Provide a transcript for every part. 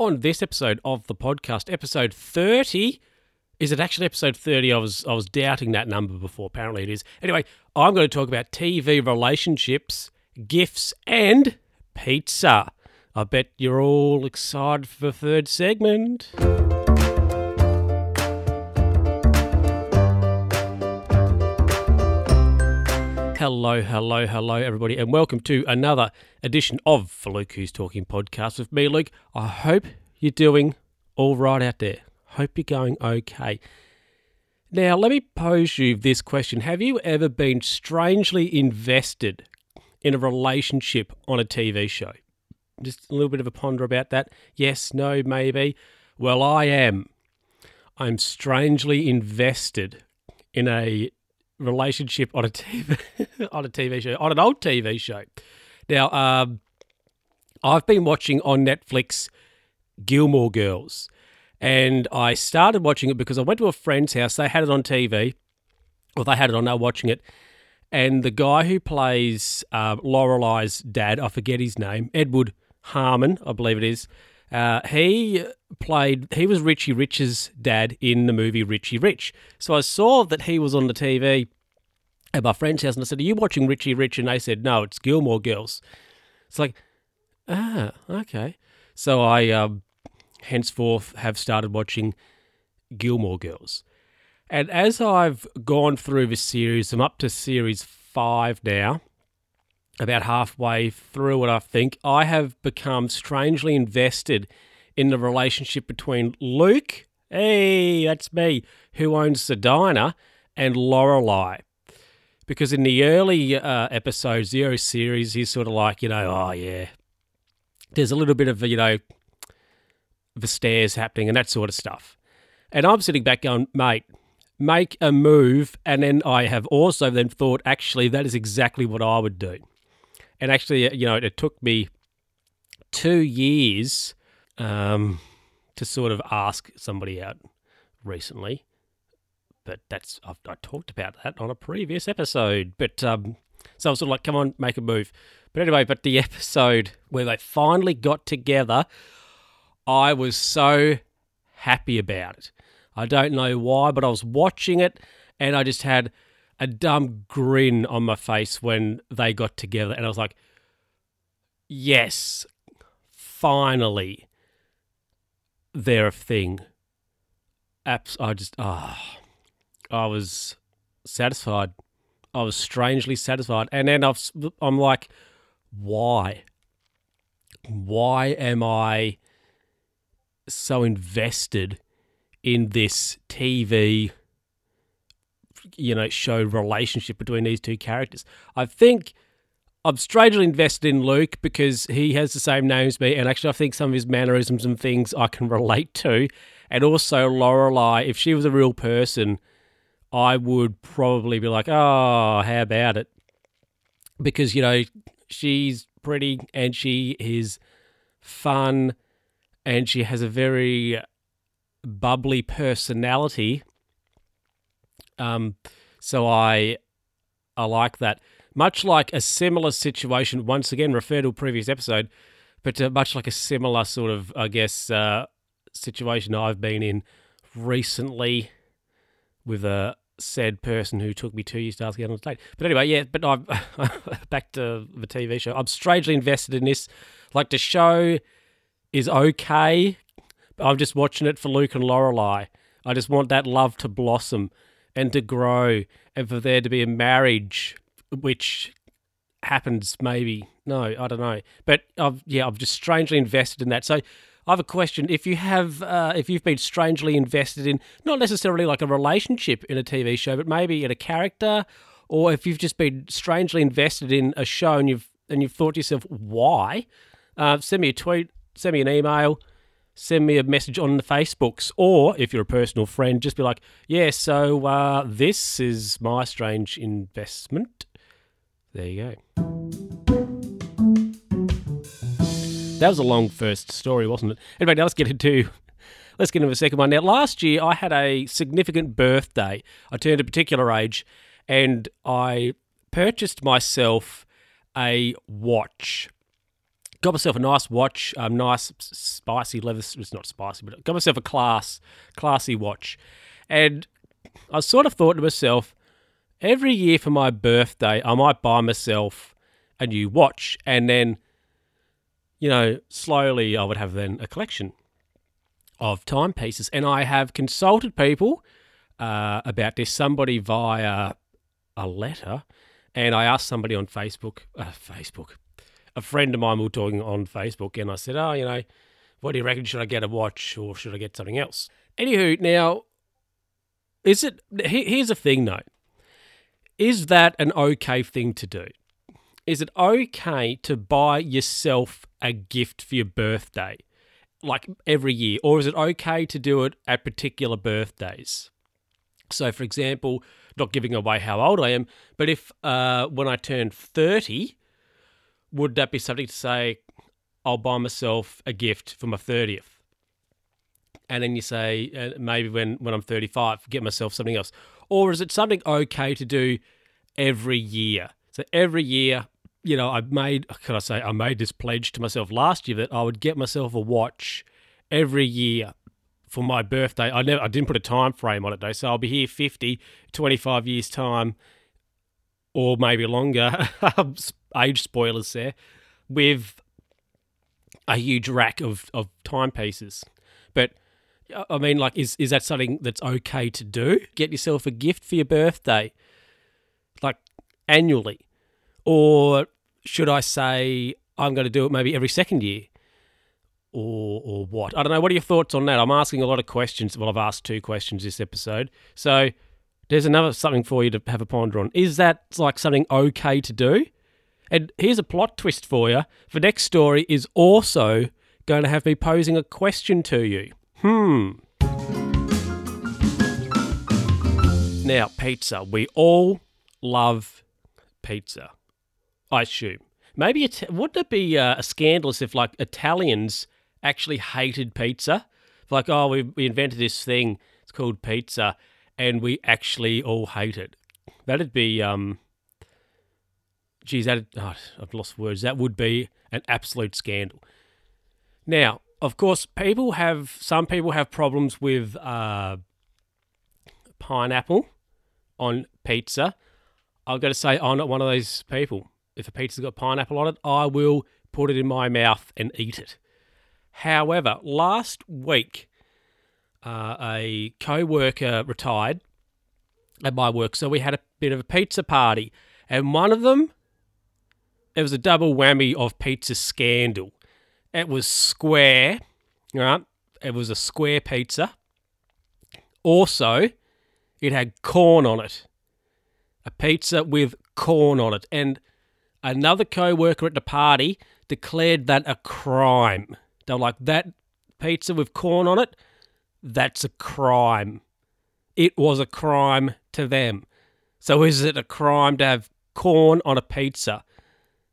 on this episode of the podcast, episode 30. Is it actually episode 30? I was I was doubting that number before. Apparently it is. Anyway, I'm going to talk about TV relationships, gifts, and pizza. I bet you're all excited for the third segment. Hello, hello, hello, everybody, and welcome to another edition of For Luke Who's Talking podcast with me, Luke. I hope you're doing all right out there. Hope you're going okay. Now, let me pose you this question Have you ever been strangely invested in a relationship on a TV show? Just a little bit of a ponder about that. Yes, no, maybe. Well, I am. I'm strangely invested in a relationship on a TV on a TV show on an old TV show. Now, um, I've been watching on Netflix Gilmore Girls, and I started watching it because I went to a friend's house. They had it on TV, or they had it on. They were watching it, and the guy who plays uh, dad, I forget his name, Edward Harmon, I believe it is. Uh, he played, he was Richie Rich's dad in the movie Richie Rich. So I saw that he was on the TV at my friend's house and I said, Are you watching Richie Rich? And they said, No, it's Gilmore Girls. It's like, Ah, okay. So I um, henceforth have started watching Gilmore Girls. And as I've gone through the series, I'm up to series five now about halfway through it, I think, I have become strangely invested in the relationship between Luke, hey, that's me, who owns the diner, and Lorelai. Because in the early uh, early series, he's sort of like, you know, oh yeah, there's a little bit of, you know, the stairs happening and that sort of stuff. And I'm sitting back going, mate, make a move. And then I have also then thought, actually, that is exactly what I would do and actually, you know, it took me two years um, to sort of ask somebody out recently. But that's I've, I talked about that on a previous episode. But um, so I was sort of like, come on, make a move. But anyway, but the episode where they finally got together, I was so happy about it. I don't know why, but I was watching it and I just had a dumb grin on my face when they got together, and I was like, "Yes, finally, they're a thing." Apps, I just ah, oh, I was satisfied. I was strangely satisfied, and then I've, I'm like, why? Why am I so invested in this TV? you know, show relationship between these two characters. I think I'm strangely invested in Luke because he has the same name as me, and actually, I think some of his mannerisms and things I can relate to. And also, Lorelai, if she was a real person, I would probably be like, oh, how about it? Because, you know, she's pretty and she is fun and she has a very bubbly personality um, so I I like that. Much like a similar situation, once again, refer to a previous episode, but uh, much like a similar sort of, I guess, uh, situation I've been in recently with a said person who took me two years to ask out on a date. But anyway, yeah, but I'm back to the TV show. I'm strangely invested in this. Like the show is okay. But I'm just watching it for Luke and Lorelai. I just want that love to blossom and to grow and for there to be a marriage which happens maybe no i don't know. But i've yeah i've just strangely invested in that. So i have a question. If you have uh, if you've been strangely invested in not necessarily like a relationship in a tv show but maybe in a character or if you've just been strangely invested in a show and you've and you've thought to yourself why? Uh, send me a tweet send me an email send me a message on the Facebooks, or if you're a personal friend, just be like, yeah, so uh, this is my strange investment. There you go. That was a long first story, wasn't it? Anyway, now let's get into let's get into the second one. Now, last year I had a significant birthday. I turned a particular age, and I purchased myself a watch got myself a nice watch, um, nice spicy leather. It's not spicy, but got myself a class, classy watch, and I sort of thought to myself, every year for my birthday, I might buy myself a new watch, and then, you know, slowly I would have then a collection of timepieces, and I have consulted people uh, about this. Somebody via a letter, and I asked somebody on Facebook, uh, Facebook, a friend of mine we were talking on Facebook, and I said, "Oh, you know, what do you reckon? Should I get a watch or should I get something else?" Anywho, now, is it? Here's a thing, though. Is that an okay thing to do? Is it okay to buy yourself a gift for your birthday, like every year, or is it okay to do it at particular birthdays? So, for example, not giving away how old I am, but if uh, when I turn 30, would that be something to say, I'll buy myself a gift for my 30th? And then you say, uh, maybe when, when I'm 35, get myself something else. Or is it something okay to do every year? So every year, you know, I made, can I say, I made this pledge to myself last year that I would get myself a watch every year for my birthday. I never, I didn't put a time frame on it though, so I'll be here 50, 25 years time, or maybe longer. Um, age spoilers there, with a huge rack of of timepieces. But I mean, like, is is that something that's okay to do? Get yourself a gift for your birthday, like annually, or should I say I'm going to do it maybe every second year? or or what? I don't know. What are your thoughts on that? I'm asking a lot of questions. Well, I've asked two questions this episode, so there's another something for you to have a ponder on. Is that like something okay to do? And here's a plot twist for you. The next story is also going to have me posing a question to you. Hmm. Now, pizza. We all love pizza. I assume. Maybe it wouldn't it be uh, a scandalous if like Italians actually hated pizza? Like, oh, we, we invented this thing. It's called pizza, and we actually all hate it. That'd be um. Geez, that oh, I've lost words. That would be an absolute scandal. Now, of course, people have some people have problems with uh, pineapple on pizza. I've got to say, I'm not one of those people. If a pizza's got pineapple on it, I will put it in my mouth and eat it. However, last week, uh, a co worker retired at my work, so we had a bit of a pizza party. And one of them, it was a double whammy of pizza scandal. It was square, right? It was a square pizza. Also, it had corn on it. A pizza with corn on it. And another co worker at the party declared that a crime. They were like, that pizza with corn on it, that's a crime. It was a crime to them. So is it a crime to have corn on a pizza?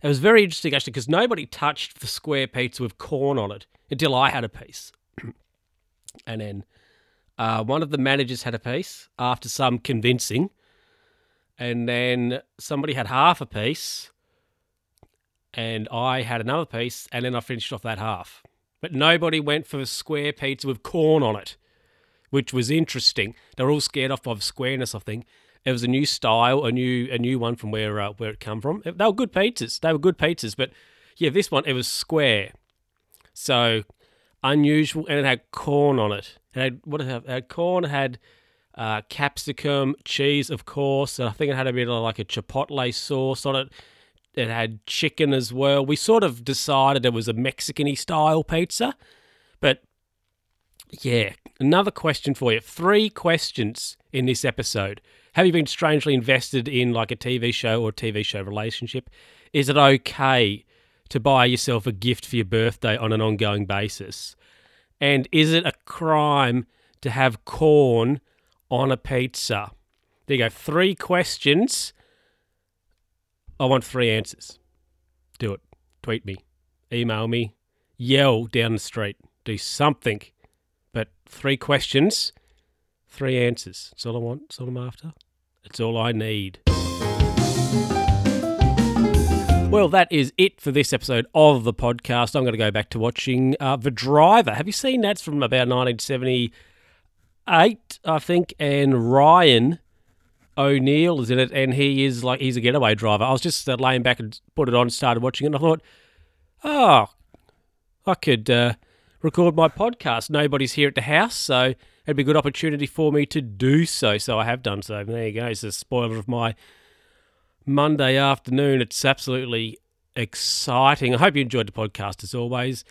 It was very interesting actually because nobody touched the square pizza with corn on it until I had a piece. and then uh, one of the managers had a piece after some convincing. And then somebody had half a piece. And I had another piece. And then I finished off that half. But nobody went for the square pizza with corn on it, which was interesting. They were all scared off of squareness, I think. It was a new style, a new a new one from where uh, where it come from. They were good pizzas. They were good pizzas, but yeah, this one it was square, so unusual, and it had corn on it. It had what it? It had corn. It had uh, capsicum, cheese, of course, and I think it had a bit of like a chipotle sauce on it. It had chicken as well. We sort of decided it was a Mexican-y style pizza, but yeah, another question for you. Three questions in this episode. Have you been strangely invested in like a TV show or TV show relationship? Is it okay to buy yourself a gift for your birthday on an ongoing basis? And is it a crime to have corn on a pizza? There you go. Three questions. I want three answers. Do it. Tweet me, email me, yell down the street, do something. But three questions, three answers. That's all I want. That's all I'm after. It's all I need. Well, that is it for this episode of the podcast. I'm going to go back to watching uh, The Driver. Have you seen that? It's from about 1978, I think, and Ryan O'Neal is in it, and he is like he's a getaway driver. I was just uh, laying back and put it on, started watching it, and I thought, oh, I could uh, record my podcast. Nobody's here at the house, so it'd be a good opportunity for me to do so. So I have done so. There you go. It's a spoiler of my Monday afternoon. It's absolutely exciting. I hope you enjoyed the podcast as always.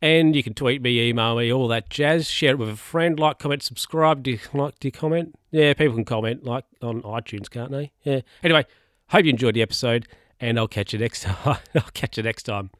And you can tweet me, email me, all that jazz. Share it with a friend. Like, comment, subscribe. Do you like? Do you comment? Yeah, people can comment like on iTunes, can't they? Yeah. Anyway, hope you enjoyed the episode, and I'll catch you next time. I'll catch you next time.